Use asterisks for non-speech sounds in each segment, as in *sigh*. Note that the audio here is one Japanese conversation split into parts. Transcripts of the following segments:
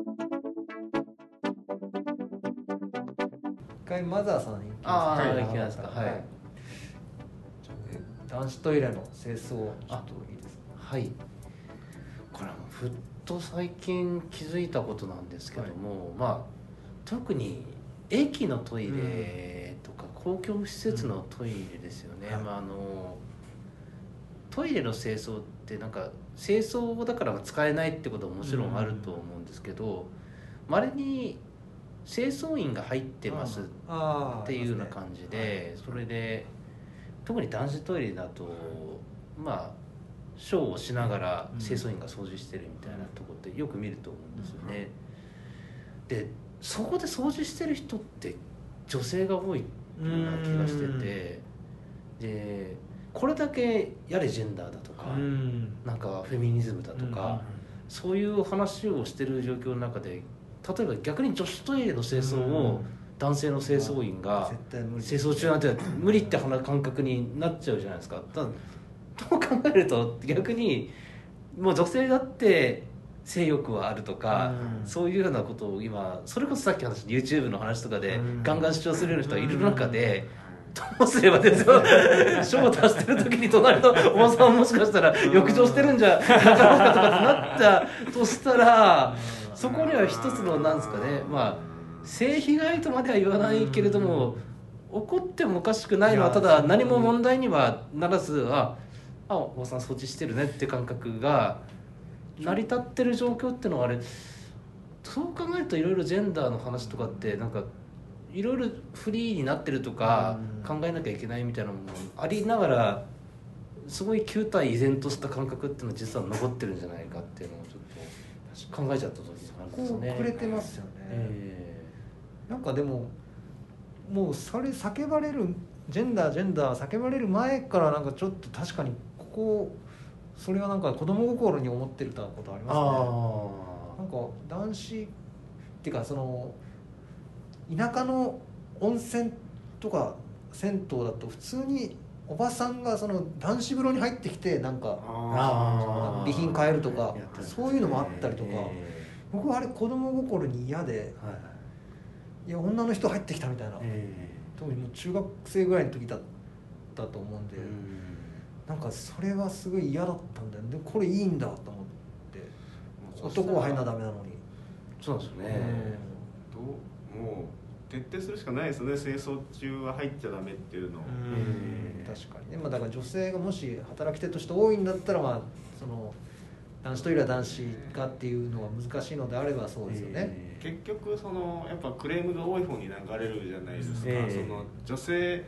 一回マザーさんに行きあますー行きますか。はい。男子トイレの清掃ちょっといいですかはい。これはもうふっと最近気づいたことなんですけども、まあ特に駅のトイレとか公共施設のトイレですよね、はい。まあ、あのトイレの清掃ってなんか清掃だから使えないってことはもちろんあると思うんですけどまれに清掃員が入ってますっていうような感じで、それで特に男子トイレだとまあショーをしながら清掃員が掃除してるみたいなとこってよく見ると思うんですよね、でそこで掃除してる人って女性が多いような気がしててでこれだけやれジェンダーだとか、うん。なんかフェミニズムだとか、そういう話をしてる状況の中で例えば逆に女子トイレの清掃を男性の清掃員が清掃中なんて無理って話感覚になっちゃうじゃないですか。ただと考えると逆にもう女性だって性欲はあるとか、うん。そういうようなことを今それこそさっき話した YouTube の話とかでうん。ガンガン主張するような人がいる中で、どうすればですよ。*laughs* 賞を出してる時に隣のおばさんもしかしたら浴場してるんじゃなかろうかとかってなったとしたらそこには一つのなんですかね。まあ性被害とまでは言わないけれども起こってもおかしくないのはただ何も問題にはならずああおばさん掃除してるねって感覚が成り立ってる状況ってのはあれそう考えるといろいろジェンダーの話とかってなんかいろいろフリーになってるとかうん。考えなきゃいけないみたいなものもありながらすごい旧態依然とした感覚っていうのは実は残ってるんじゃないかっていうのをちょっと考えちゃった時があるんですね。遅れてますよね、えなんかでももうそれ叫ばれるジェンダージェンダー叫ばれる前からなんかちょっと確かにここそれはなんか子供心に思ってたことありー、ますね。あなんか男子っていうかその田舎の温泉とか銭湯だと普通におばさんがその男子風呂に入ってきてなんか備品変えるとかそういうのもあったりとか、え僕はあれ子供心に嫌でいい。や女の人入ってきたみたいな、え特にもう中学生ぐらいの時だったと思うんで、なんかそれはすごい嫌だったんだよ。でこれいいんだと思って。男は入んなダメなのに、そうですよね、どうもう徹底するしかないですよね清掃中は入っちゃダメっていうの。を、えー確かにね、まあ、だから女性がもし働き手として多いんだったらまあその男子トイレは男子がっていうのが難しいのであればそうですよね、えー結局そのやっぱクレームが多い方に流れるじゃないですか、ええその女性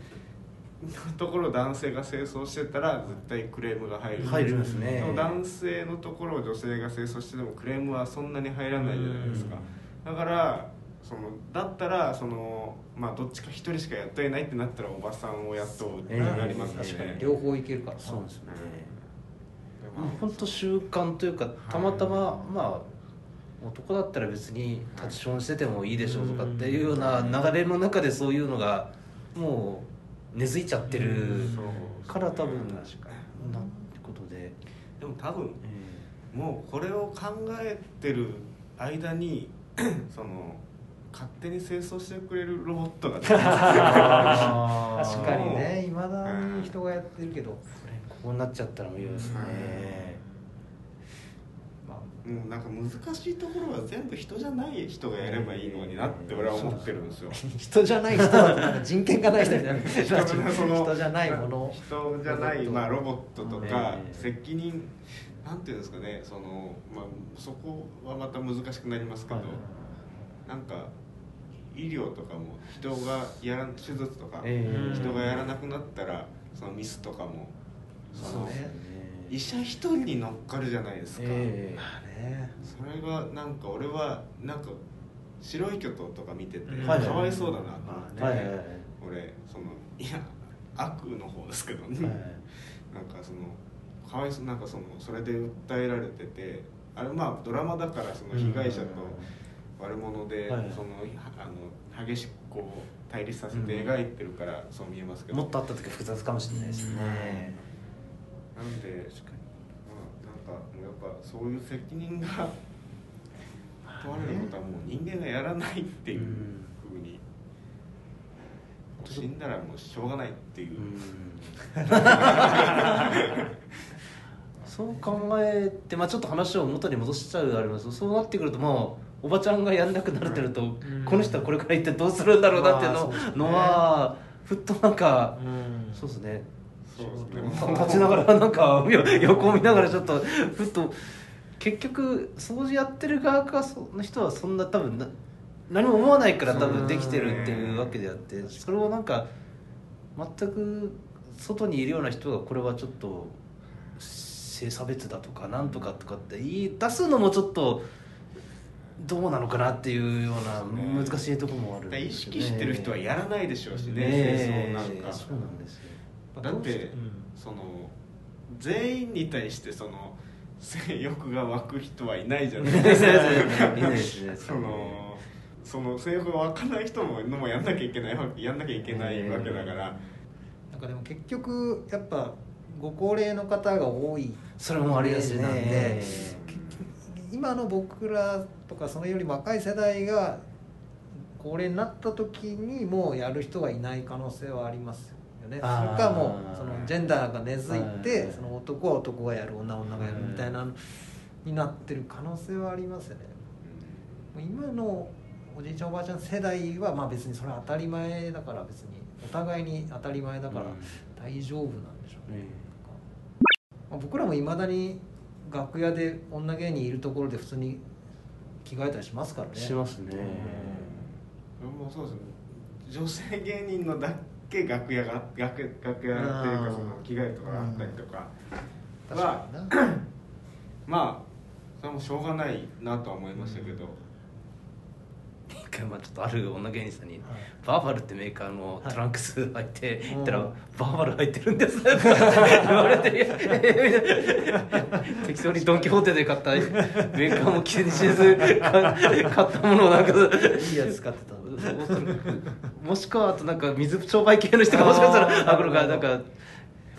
のところ男性が清掃してたら絶対クレームが入る。入りますね。でも男性のところを女性が清掃しててもクレームはそんなに入らないじゃないですか。だからそのだったらそのまあどっちか一人しかやっていないってなったらおばさんを雇うってなりますしね、ええ両方いけるからそうですね。でももう本当習慣というかたまたま、まあ男だったら別にタッチションしててもいいでしょうとかっていうような流れの中でそういうのがもう根付いちゃってるから多分なってことで、でも多分えもうこれを考えてる間に *clears throat* その勝手に清掃してくれるロボットが *laughs* 確かにねいまだに人がやってるけど、これこうなっちゃったらもう嫌ですね、まあうん、なんか難しいところは全部人じゃない人がやればいいのになって俺は思ってるんですよ。*laughs* 人じゃない人はなんか人権がない人みたい。な人がその。人じゃないもの。人じゃない、まあ、ロボットとかええ責任なんていうんですかねその、まあ、そこはまた難しくなりますけど、はい。なんか医療とかも人がやら手術とか、ええ。人がやらなくなったらそのミスとかもそ医者一人に乗っかるじゃないですか、ええ。まあねそれがなんか俺はなんか白い巨頭とか見ててうん。かわいそうだなと思って、俺そのいや悪の方ですけどね、はいなんかそのかわいそうなんかそのそれで訴えられててあれまあドラマだからその被害者と悪者で、はい。そのあの激しくこう対立させて描いてるからそう見えますけど、もっとあった時は複雑かもしれないですね、なんで確かまあなんかやっぱそういう責任が問われるこことはもう人間がやらないっていうふうに、死んだらもうしょうがないっていう、*laughs* そう考えて、まあ、ちょっと話を元に戻しちゃうあれますそうなってくるともうおばちゃんがやんなくなるってなると、ん。この人はこれから一体どうするんだろうなっていうの,、のはふっとなんか、うん。そうですね。立ちながらなんかよ *laughs* 横を見ながらちょっとふっと結局掃除やってる側かその人はそんな多分な何も思わないから多分できてるっていうわけであってそれをなんか全く外にいるような人がこれはちょっと性差別だとかなんとかとかって言い出すのもちょっとどうなのかなっていうような難しいところもあるんだから意識してる人はやらないでしょうしね、ね清掃なんか。そうなんですよ。だって、うんその全員に対してその性欲が湧く人はいないじゃないですか。*laughs* いないですね。そのその性欲が湧かない人ものもやんなきゃいけないわけやんなきゃいけないわけだから、なんかでも結局やっぱご高齢の方が多い。それもありますねイメージなんで今の僕らとかそのより若い世代が高齢になった時にもうやる人がいない可能性はありますよね。それかもうそのジェンダーが根付いてはい。その男は男がやる女は女がやるみたいなのになってる可能性はありますよね。もう今のおじいちゃんおばあちゃん世代はまあ別にそれは当たり前だから別にお互いに当たり前だから大丈夫なんでしょうね、まあ僕らもいまだに楽屋で女芸人いるところで普通に着替えたりしますからね。しますね。もうそうですね。女性芸人のだけ楽屋が楽楽屋っていうかその着替えとかあったりとか。確はまあそれもしょうがないなとは思いましたけど、ちょっとある女芸人さんにはい「バーバルってメーカーのトランクス履いてはい行ったらうん「バーバル履いてるんです」っ *laughs* て言われて適当にドン・キホーテで買ったメーカーも気にしずか買ったものをなんかいいやつ使ってたもしくはあとなんか水商売系の人がもしかしたらあこれがなんか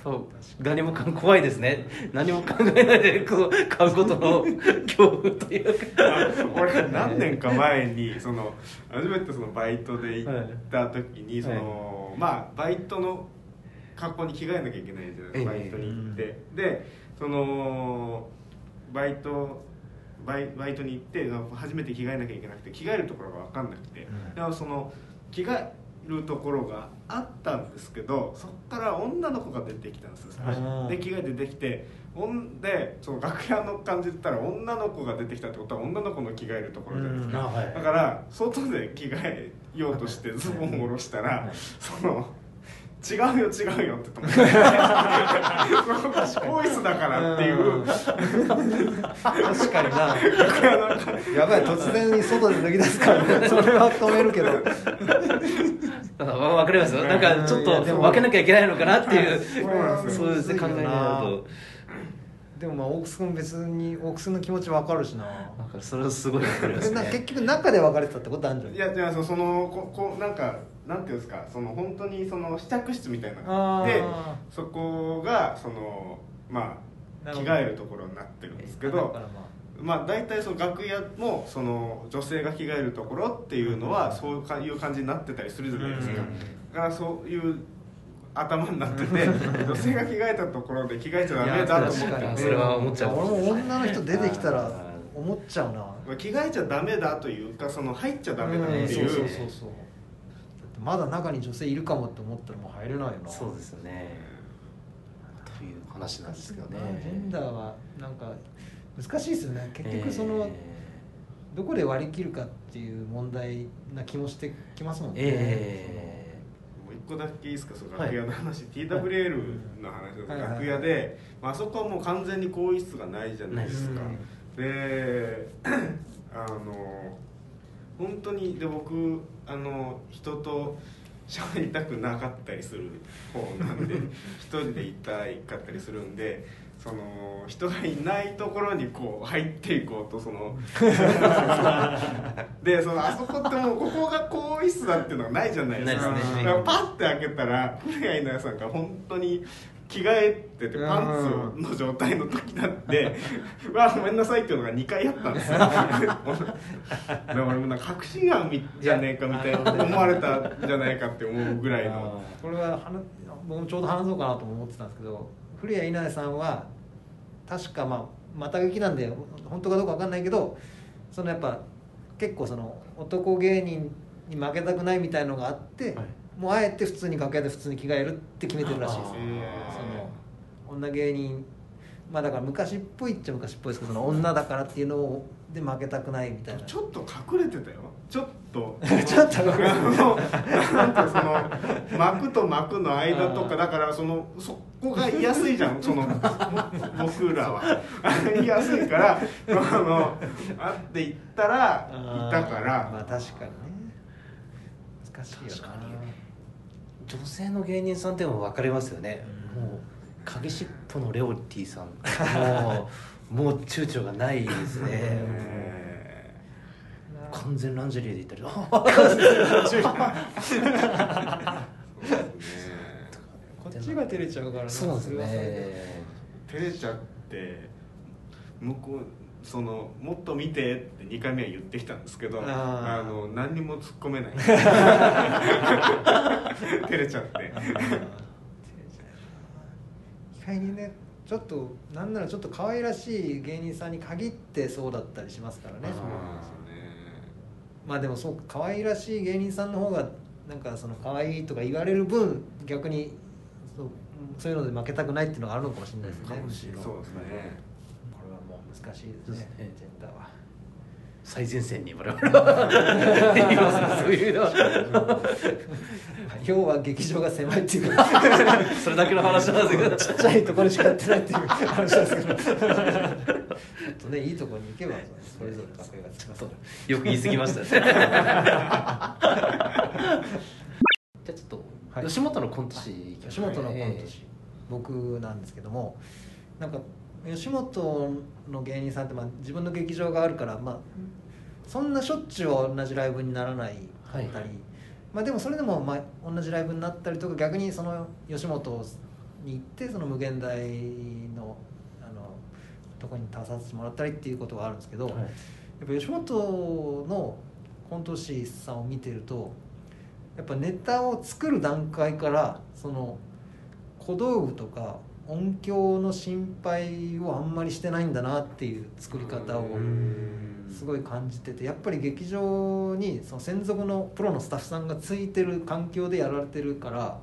そう。何もかん怖いですね。何も考えないでこう買うことの恐怖というか。あ俺何年か前にその初めてそのバイトで行った時にその、まあバイトの格好に着替えなきゃいけないじゃないですか、ええ。バイトに行って、でそのバイトバイバイトに行って初めて着替えなきゃいけなくて着替えるところが分かんなくて、うん。その着替えるところがあったんですけどそこから女の子が出てきたんですで着替えて出てきてほんでその楽屋の感じで言ったら女の子が出てきたってことは女の子の着替えるところじゃないですか、はい。だから外で着替えようとしてズボンを下ろしたら、その違うよ違うよって言っても。*laughs* ここボイスだからっていう。確かにな。やばい突然に外で脱ぎ出すからね。*laughs* それは止めるけど。だかりますよ。なんかちょっと分けなきゃいけないのかなっていう。そうですね考えになると。でもまあ大楠君別に大楠の気持ちわかるしな。それはすごい分かりますえな結ね局中で別れてたってことあるんじゃんい？やじゃそのここなんかなんていうんですかその本当にその試着室みたいなのがあってあそこがそのまあ着替えるところになってるんですけどままあ大体その楽屋もその女性が着替えるところっていうのはそういう感じになってたりするじゃないですか。うん。だからそういう頭になってて *laughs* 女性が着替えたところで着替えちゃダメだと思ってて。それは思っちゃう。俺も女の人出てきたあらー思っちゃうな。まあ着替えちゃダメだというかその入っちゃダメだってうん。いうまだ中に女性いるかもって思ったらもう入れないよな。そうですよね。という話なんですけどね。ジェンダーはなんか難しいですよね。結局その、えどこで割り切るかっていう問題な気もしてきますもんーね、えもう一個だけいいですかそのはい。楽屋の話、TWL の話はいはい楽屋で、まああそこはもう完全に更衣室がないじゃないですか、で *clears throat* あの本当にで僕あの人と喋りたくなかったりする方なんで *laughs* 一人でいたいかったりするんでその人がいないところにこう入っていこうとその *laughs* でそのあそこってもうここが更衣室だっていうのがないじゃないですか。ですね。パッて開けたら古谷稲荷さんが本当に着替えててパンツの状態の時だって「*laughs* うわごめんなさい」っていうのが2回あったんですよ。だから俺もなんか確信犯じゃねえかみたいな思われたんじゃないかって思うぐらいの。これは話僕もちょうど話そうかなとも思ってたんですけど古谷稲荷さんは確かまあまた劇なんで本当かどうか分かんないけどそのやっぱ結構その男芸人に負けたくないみたいのがあって、はいもうあえて普通に楽屋で普通に着替えるって決めてるらしいです。その女芸人まあだから昔っぽいっちゃ昔っぽいですけどその女だからっていうのをで負けたくないみたいな。ちょっと隠れてたよ。ちょっと。*laughs* ちょっと隠れてた。なんてその幕と幕の間とかだからそのそこが言いやすいじゃんその僕らは。言いやすいからあの会っていったらいたから。まあ確かにね。難しいよな。確かに女性の芸人さんでも分かりますよね、うん。もう影しっぽのレオティさん。*laughs* もうもう躊躇がないですね。え完全ランジェリーで言ったり *laughs* こっちが照れちゃうからな。そうですね。照れちゃって向こうそのもっと見てって2回目は言ってきたんですけどあの何にも突っ込めない。*laughs* 照れちゃって。あー照れちゃうな。意外にねちょっとなんならちょっと可愛らしい芸人さんに限ってそうだったりしますからね。そうなんですよね。まあでもそうか可愛らしい芸人さんの方がなんかその可愛いとか言われる分逆にそうそういうので負けたくないっていうのがあるのかもしれないですね。かもしれない。そうですね難しいですねですね。ジェンダーは。最前線に我々は。*laughs* そういうのは。要は劇場が狭いっていうか。*laughs* それだけの話なんですけど。ちっちゃいところしかやってないっていう話なんですけど。*laughs* ちょっとねいいところに行けばそれぞれがつきます。よく言い過ぎましたね。じゃあちょっと、はい。吉本のコント師行きましょう吉本のコント師、僕なんですけどもなんか吉本の芸人さんってまあ自分の劇場があるから、まあ、そんなしょっちゅうは同じライブにならないかったり、はいまあ、でもそれでもまあ同じライブになったりとか逆にその吉本に行ってその無限大のあのとこに出させてもらったりっていうことがあるんですけど、はい。やっぱ吉本のコント師さんを見てるとやっぱネタを作る段階からその小道具とか音響の心配をあんまりしてないんだなっていう作り方をすごい感じててやっぱり劇場にその専属のプロのスタッフさんがついてる環境でやられてるから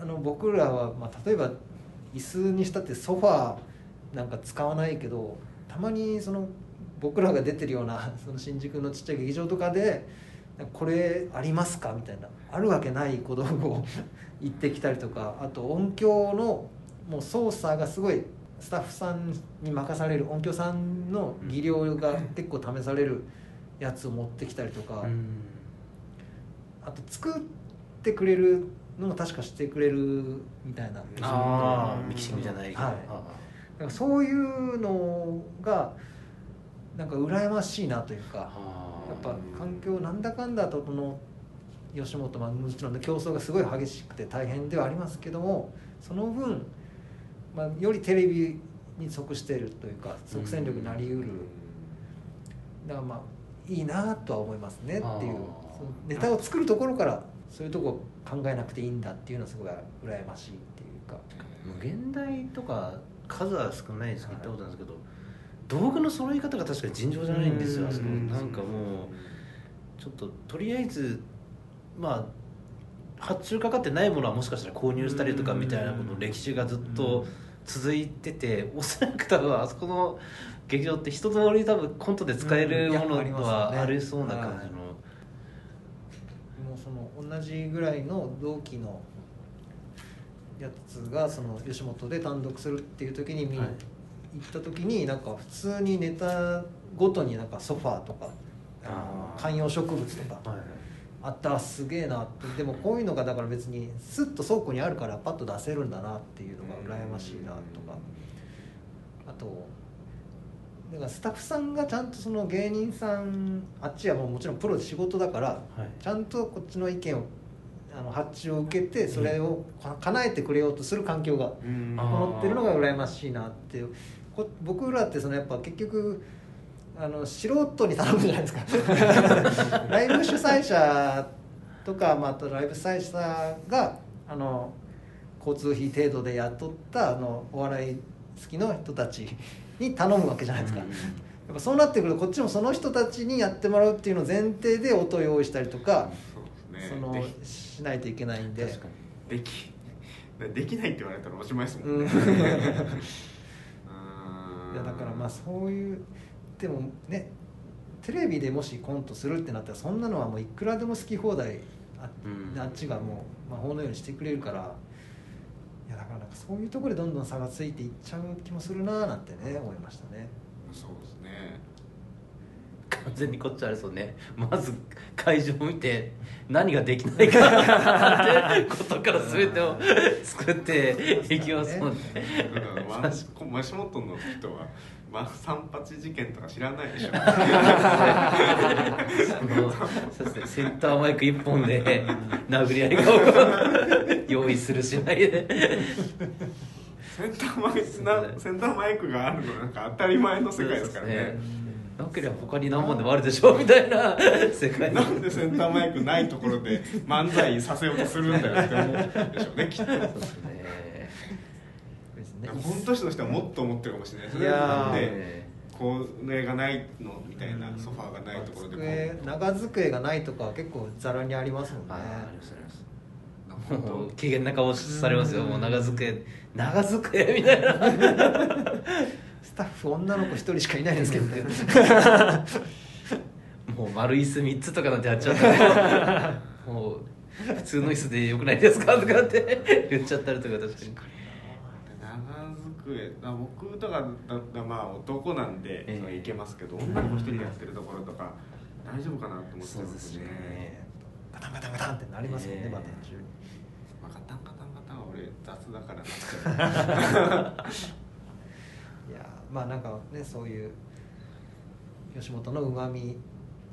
あの僕らは、まあ、例えば椅子にしたってソファーなんか使わないけどたまにその僕らが出てるようなその新宿のちっちゃい劇場とかで「これありますか?」みたいなあるわけない小道具を *laughs* 行ってきたりとかあと音響のもう操作がすごいスタッフさんに任される音響さんの技量が結構試されるやつを持ってきたりとか、うん。あと作ってくれるのも確かしてくれるみたいなああミキシングじゃないけど、はい。あなんかそういうのがなんか羨ましいなというかあやっぱ環境なんだかんだとこの吉本まあもちろんね競争がすごい激しくて大変ではありますけどもその分、まあ、よりテレビに即しているというか即戦力になりうる。だからまあいいなとは思いますねっていう。ネタを作るところからそういうとこ考えなくていいんだっていうのはすごい羨ましいっていうか。無限大とか数は少ないですけど行ったことあるんですけど、道具の揃い方が確かに尋常じゃないんですよあそこ。うんなんかもうちょっととりあえずまあ発注かかってないものはもしかしたら購入したりとかみたいなことの歴史がずっと続いてておそらく多分あそこの劇場って一通り多分コントで使えるものはありそうな感じの、もうその同じぐらいの同期のやつがその吉本で単独するっていう時に見にはい。行った時になんか普通にネタごとになんかソファーとか観葉植物とかはいあったらすげえなって。でもこういうのがだから別にスッと倉庫にあるからパッと出せるんだなっていうのが羨ましいなとか。あとだからスタッフさんがちゃんとその芸人さんあっちはもうもちろんプロで仕事だからはい。ちゃんとこっちの意見をあの発注を受けてそれをか叶えてくれようとする環境が整ってるのが羨ましいなっていう。こ僕らってそのやっぱ結局あの素人に頼むじゃないですか。*laughs* ライブ主催者とか、まあ、あとライブ主催者があの交通費程度で雇ったあのお笑い好きの人たちに頼むわけじゃないですか、うんやっぱそうなってくるとこっちもその人たちにやってもらうっていうのを前提で音を用意したりとか、そうですそのしないといけないんで。確かに。でき。できないって言われたらおしまいですもうん。*laughs* ん。ねいやだからまあそういうでもねテレビでもしコントするってなったらそんなのはもういくらでも好き放題あ,、うん。あっちがもう魔法のようにしてくれるから。いやだからなんかそういうところでどんどん差がついていっちゃう気もするなーなんてね思いましたね。そうですね完全にこっちあれそうね。まず会場を見て何ができないかってことから全てを作っていきますもんね。マシモトの人は、まあ、三八事件とか知らないでしょ。うですね。センターマイク一本で殴り合いが用意するしないで。センターマイクなセンターマイクがあるのなんか当たり前の世界ですからねなければ他に何本でもあるでしょみたいな世界。なんでセンターマイクないところで漫才させようとするんだよって思うでしょうねきっとそうですね。本当の人はもっと思ってるかもしれない。ですねでこれがないのみたいなソファーがないところでこ机う長机がないとかは結構ざらにありますもんね。機嫌な顔されますよ。もう長机長机みたいなスタッフ女の子一人しかいないんですけどね。*laughs* もう丸椅子3つとかなんてやっちゃったら *laughs* もう普通の椅子でよくないですかとかって言っちゃったりとか確かに。長机あ僕とかだったらまあ男なんで、ええ。それいけますけど女の子一人でやってるところとか大丈夫かなって思っちゃいますね。ガタンガタンガタンってなりますもんね、ええ。バテン中に。まあ、ガタンガタンガタンは俺雑だからなっちゃう。い *laughs* やまあなんかねそういう吉本のうまみ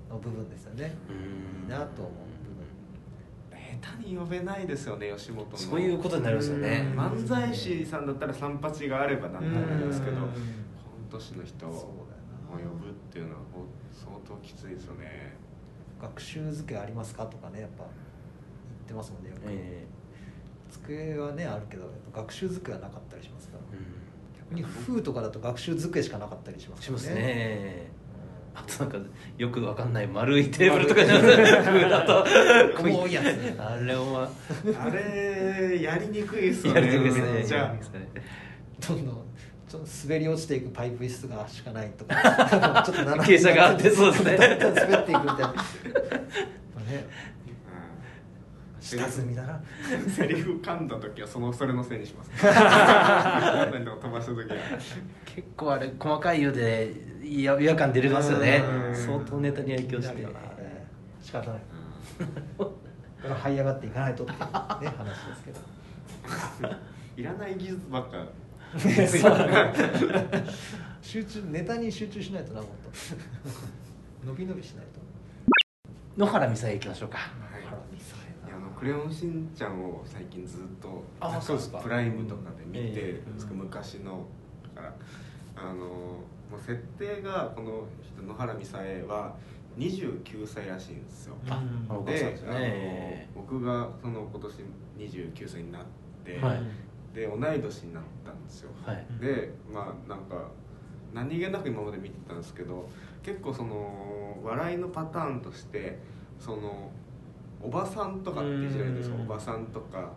の部分ですよね。うん。いいなと思う下手に呼べないですよね吉本の。そういうことになりますよね。うん。漫才師さんだったら三八があればなんとも言いますけどうん。本年の人をそうだよ呼なぶっていうのはほ相当きついですよね。学習机ありますかとかねやっぱ言ってますもんねよく、え机はねあるけど学習机はなかったりしますから。えうん風とかだと学習机しかなかったりしますしますね。ねあとなんかよくわかんない丸いテーブルとかじゃなくて風だと。こういうやつ。あれお前あれやりにくいですよやねりにくいですね。めっちゃやりにくいですね。どんどんちょっと滑り落ちていくパイプ椅子がしかないとか。*laughs* ちょっと斜め傾斜があってそうですね。だんだん滑っていくみたいな。*laughs* ね。う下積みだな。ん *laughs* セリフ噛んだ時はそのそれのせいにします。何でも飛ばした時は。結構あれ細かいようで違和感出れますよね。うん。相当ネタに影響して。仕方ない。これは這い上がっていかないとっていうね話ですけど。いらない技術ばっか。集中ネタに集中しないとなもっと。伸び伸びしないと。野原美沙へ行きましょうかはい腹見さいやあのクレヨンしんちゃんを最近ずっとあそうですか。プライムとかで見てえるんですけど、昔のだからあのもう設定がこの人野原美沙恵は29歳らしいんですよ。ですあのね僕がその今年29歳になって、はい。で同い年になったんですよ、はい。でまあなんか何気なく今まで見てたんですけど結構その笑いのパターンとしてそのおばさんとかっていじられるんですおばさんとか。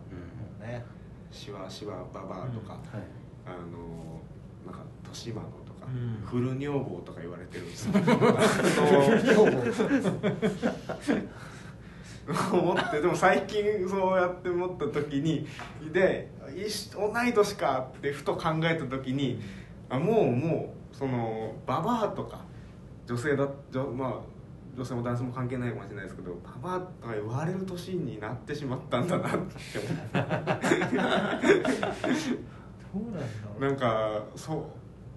しわしわばばあとか、はい。あのなんか年窓とか、うん。フル女房とか言われてるんですよ。*laughs* 思ってでも最近そうやって思った時にで同い年かってふと考えた時にあもうもうそのババアとか女性だ女まあ女性も男性も関係ないかもしれないですけどババアとか言われる年になってしまったんだなって思ってどうなんだろう。なんかそう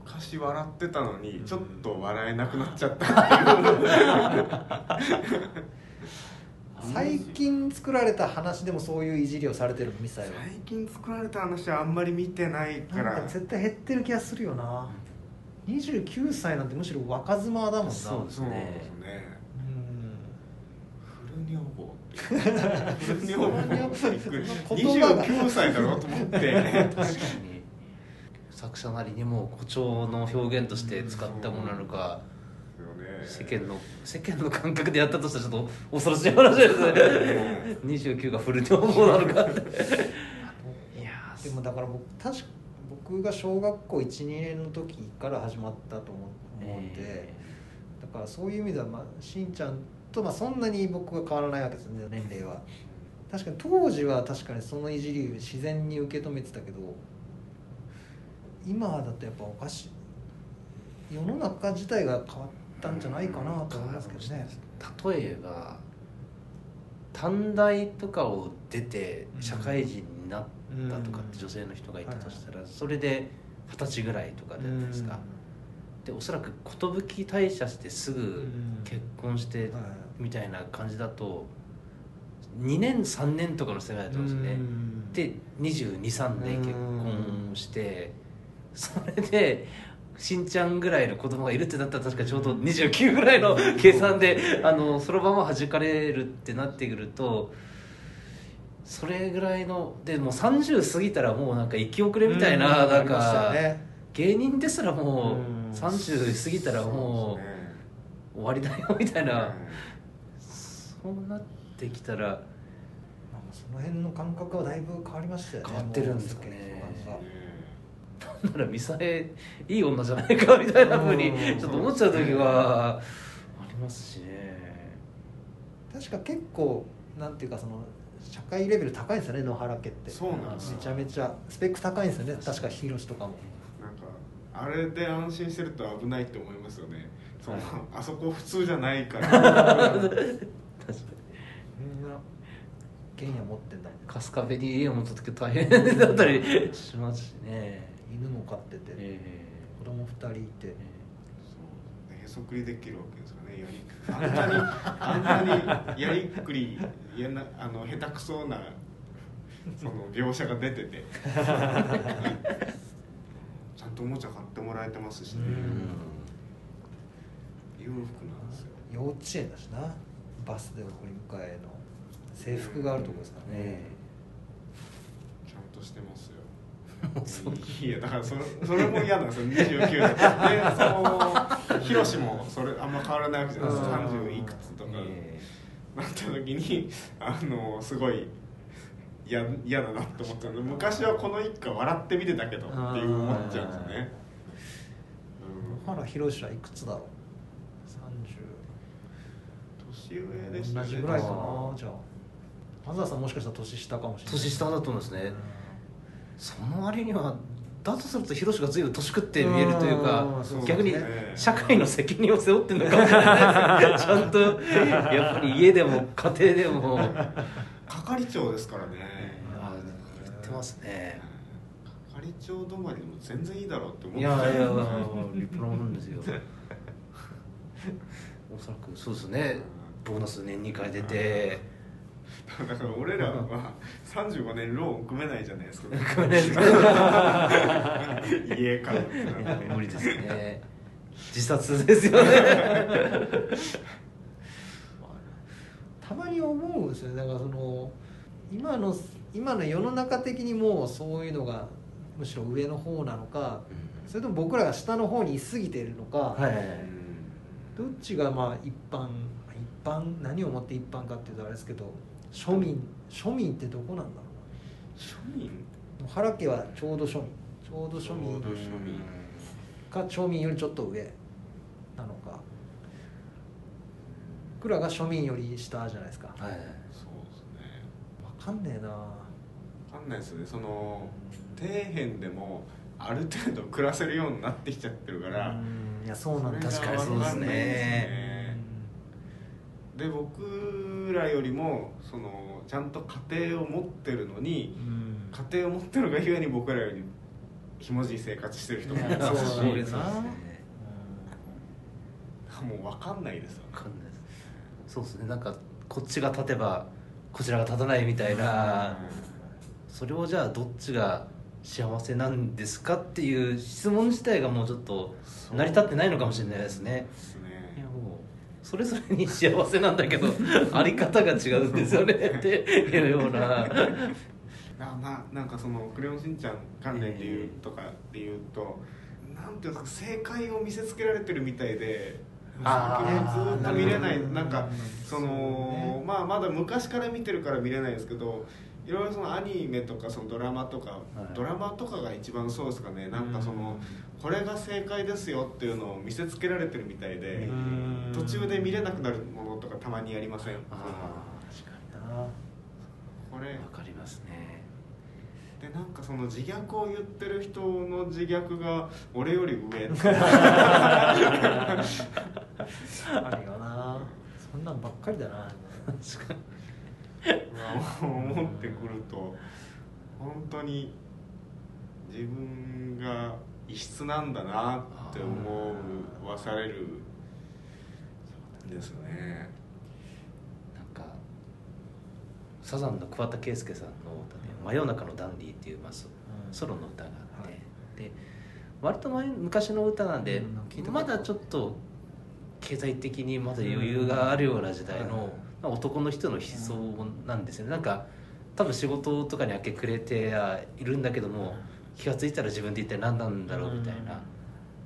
昔笑ってたのにちょっと笑えなくなっちゃったっていう。最近作られた話でもそういういじりをされてるミサイル最近作られた話はあんまり見てないかなんらか絶対減ってる気がするよな。29歳なんてむしろ若妻だもんな。そうですね女房フル女房びっくり言葉が29歳だろうと思って確かに作者なりにも誇張の表現として使ったものなのか世間の世間の感覚でやったとしたらちょっと恐ろしい話ですね。29がフル女房なのか。っていやーでもだから僕確か僕が小学校12年の時から始まったと思思うんで、え。だからそういう意味では、まあ、しんちゃんと、まあ、そんなに僕は変わらないわけですね年齢は。確かに当時は確かにそのいじりを自然に受け止めてたけど今だとやっぱおかしい。世の中自体が変わったんじゃないかなと思いますけどね。例えば短大とかを出て社会人になったとかって女性の人がいたとしたらそれで二十歳ぐらいとかじゃないですか？でおそらく寿退社してすぐ結婚してはい。みたいな感じだと2年3年とかの世界だと思うんですよね。で223で結婚してそれでしんちゃんぐらいの子供がいるってなったら確かちょうど29ぐらいの計算であのそろばんは弾かれるってなってくるとそれぐらいのでもう30過ぎたらもうなんか生き遅れみたいななんか芸人ですらもうん。う30過ぎたらもう終わりだよみたいな。そうなってきたら。まあその辺の感覚はだいぶ変わりましたよね変わってるんですかね。なんならミサエいい女じゃないかみたいなふうにうん。ちょっと思っちゃう時はありますしね。確か結構なんていうかその社会レベル高いんですよね野原家って。そうなんですよ。めちゃめちゃスペック高いんですよね確かヒロシとかもあれで安心してると危ないって思いますよね。そのはい。あそこ普通じゃないから。*laughs* 確かに。みんな剣や持ってんだもん春日部に家を持った時大変だったりしますしね。犬も飼ってて、え子供二人いて、そう。へそくりできるわけですよねやりあんなにあんなにやりっくりやなあの下手くそなその描写が出てて *laughs* とおもちゃ買ってもらえてますしね。うん。裕福なんですよ。幼稚園だしな。バスで送り迎えの。制服があるところですからね、えちゃんとしてますよ。いやだからそれそれも嫌なんですよ。29ででそのヒロシもそれあんま変わらないわけじゃないですか。うん。30いくつとかえ。なった時にあのすごい嫌嫌だなって思ったの。昔はこの一家笑って見てたけどっていう思っちゃうんですよね。野原ひろしはいくつだろう？年上でし30たね。同じぐらいかあな。ーじゃあ。松田さんもしかしたら年下かもしれない。年下だと思うんですね。その割にはだとするとヒロシが随分年食って見えるというかうん。そう逆に社会の責任を背負ってるのかもしれない。で *laughs* すちゃんとやっぱり家でも家庭でも。係長ですからねってますね。係長止まりでも全然いいだろうって思っいちゃうやいや立派なもんですよ。*laughs* おそらくそうですね。ボーナス年2回出てだから俺らは35年ローン組めないじゃないですか。組めないです。家から無理ですね。自殺ですよね。*laughs* たまに思うんですよね。だからその今の今の世の中的にもうそういうのがむしろ上の方なのかそれとも僕らが下の方にいすぎているのか、はいどっちがまあ一般一般何をもって一般かっていうとあれですけど庶民庶民ってどこなんだろ庶民？原家はちょうど庶民。ちょうど庶民。ちょうど庶民。か町民よりちょっと上。なのか。僕らが庶民より下じゃないですか。はいかんねえな。分かんないですよね。その底辺でもある程度暮らせるようになってきちゃってるから。うんいやそうなん確かにそうですね。で僕らよりもそのちゃんと家庭を持ってるのにうん。家庭を持ってるがゆえに僕らよりひもじい生活してる人も *laughs* いますし。そうですね。うもう分かんないですよわかんないです。そうですね。なんかこっちが立てばこちらが立たないみたいな。それをじゃあどっちが幸せなんですかっていう質問自体がもうちょっと成り立ってないのかもしれないですね。ですいねやもうそれぞれに幸せなんだけど *laughs* あり方が違うんですよねっていうような。*laughs* なななんかその「クレヨンしんちゃん」関連で言うとかで言うと、なんていうんですか正解を見せつけられてるみたいでずっと見れないなんかうんそのまあまだ昔から見てるから見れないですけどいろいろそのアニメとかそのドラマとか、い。ドラマとかが一番そうですかね。なんかそのこれが正解ですよっていうのを見せつけられてるみたいでうん。途中で見れなくなるものとかたまにありません？ああ確かにな。これ。わかりますねでなんかその自虐を言ってる人の自虐が俺より上。あるよな。そんなんばっかりだな。確かに。思ってくると本当に自分が異質なんだなって思わされる。んですね。なんかサザンの桑田佳祐さんの歌で「真夜中のダンディ」っていう、まあ、ソロの歌があって、はい。で割と前昔の歌なんで、まだちょっと経済的にまだ余裕があるような時代うん。の、まあ男の人の悲壮なんですよね。なんか多分仕事とかに明け暮れてはいるんだけども気が付いたら自分で一体何なんだろうみたいな、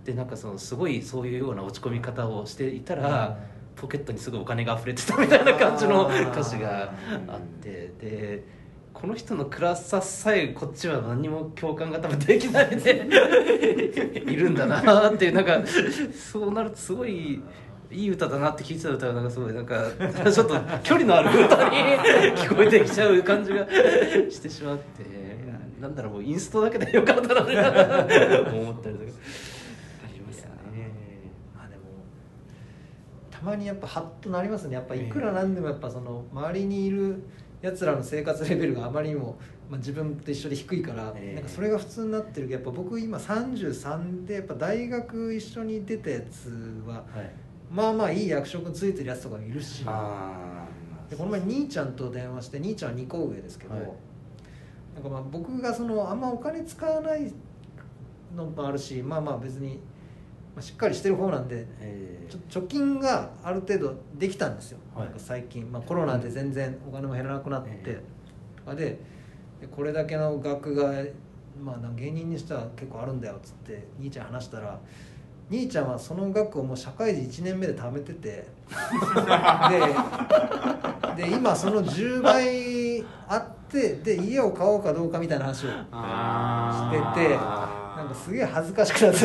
でなんかそのすごいそういうような落ち込み方をしていたら、ポケットにすごいお金が溢れてたみたいな感じの歌詞があってでこの人の暗ささえこっちは何も共感が多分できないで *laughs* いるんだなっていうなんかそうなるとすごいいい歌だなって聴いてた歌がなんかすごいなんかちょっと距離のある歌に *laughs* 聞こえてきちゃう感じがしてしまってなんだろうもうインストだけでよかったなって *laughs* 思ったりとか。ありますね。まあでもたまにやっぱハッとなりますね。やっぱいくらなんでもやっぱその周りにいるやつらの生活レベルがあまりにも、まあ、自分と一緒で低いから、ええ。なんかそれが普通になってるけどやっぱ僕今33でやっぱ大学一緒に出たやつははい。まあまあいい役職ついてるやつとかもいるしあでこの前兄ちゃんと電話して兄ちゃんは2個上ですけど、はい。なんかまあ僕がそのあんまお金使わないのもあるしまあまあ別に、まあ、しっかりしてる方なんでえちょ貯金がある程度できたんですよ、はい。なんか最近、まあ、コロナで全然お金も減らなくなって、えとかででこれだけの額が、まあ、芸人にしては結構あるんだよっつって兄ちゃん話したら兄ちゃんはその額をもう社会人1年目で貯めてて *laughs* でで今その10倍あってで家を買おうかどうかみたいな話をあしててなんかすげえ恥ずかしくなって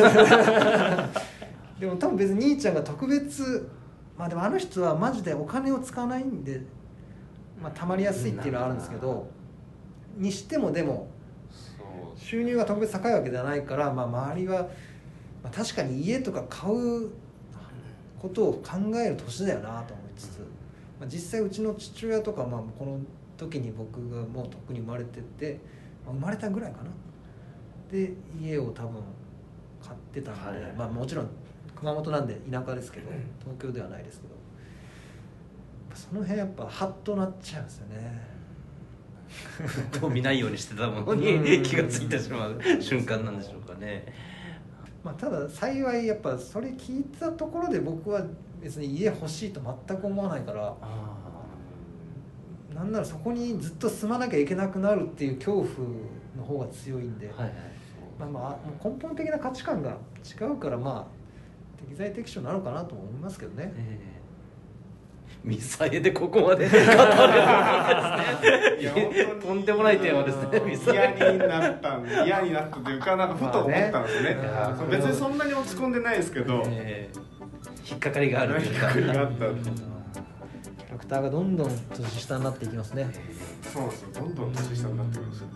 でも多分別に兄ちゃんが特別まあでもあの人はマジでお金を使わないんで、まあ、たまりやすいっていうのはあるんですけどにしてもでも収入が特別高いわけではないから、まあ、周りは、まあ、確かに家とか買うことを考える年だよなと思いつつ、まあ、実際うちの父親とか、まあ、この時に僕がもうとっくに生まれてて、まあ生まれたぐらいかな。で家を多分買ってたので、はい。まあ、もちろん熊本なんで田舎ですけど東京ではないですけどその辺やっぱハッとなっちゃうんですよね。どう見ないようにしてたもの *laughs* うんに気がついてしまう瞬間なんでしょうかね。まあ、ただ幸いやっぱそれ聞いたところで僕は別に家欲しいと全く思わないからあなんならそこにずっと住まなきゃいけなくなるっていう恐怖の方が強いんで、あ、はいはい。まあ、まあ根本的な価値観が違うからまあ適材適所なのかなとも思いますけどね。ええ。ミサエでここまで語れるとんでもないテーマですねミサエ嫌になったん嫌になったというかなんかふと思ったんですね,、まあね別にそんなに落ち込んでないですけど、ええ。引っかかりがあるというか。引っかかりがあったキャラクターがどんどん年下になっていきますね。そうなんですよ。どんどん年下になってくるんですよ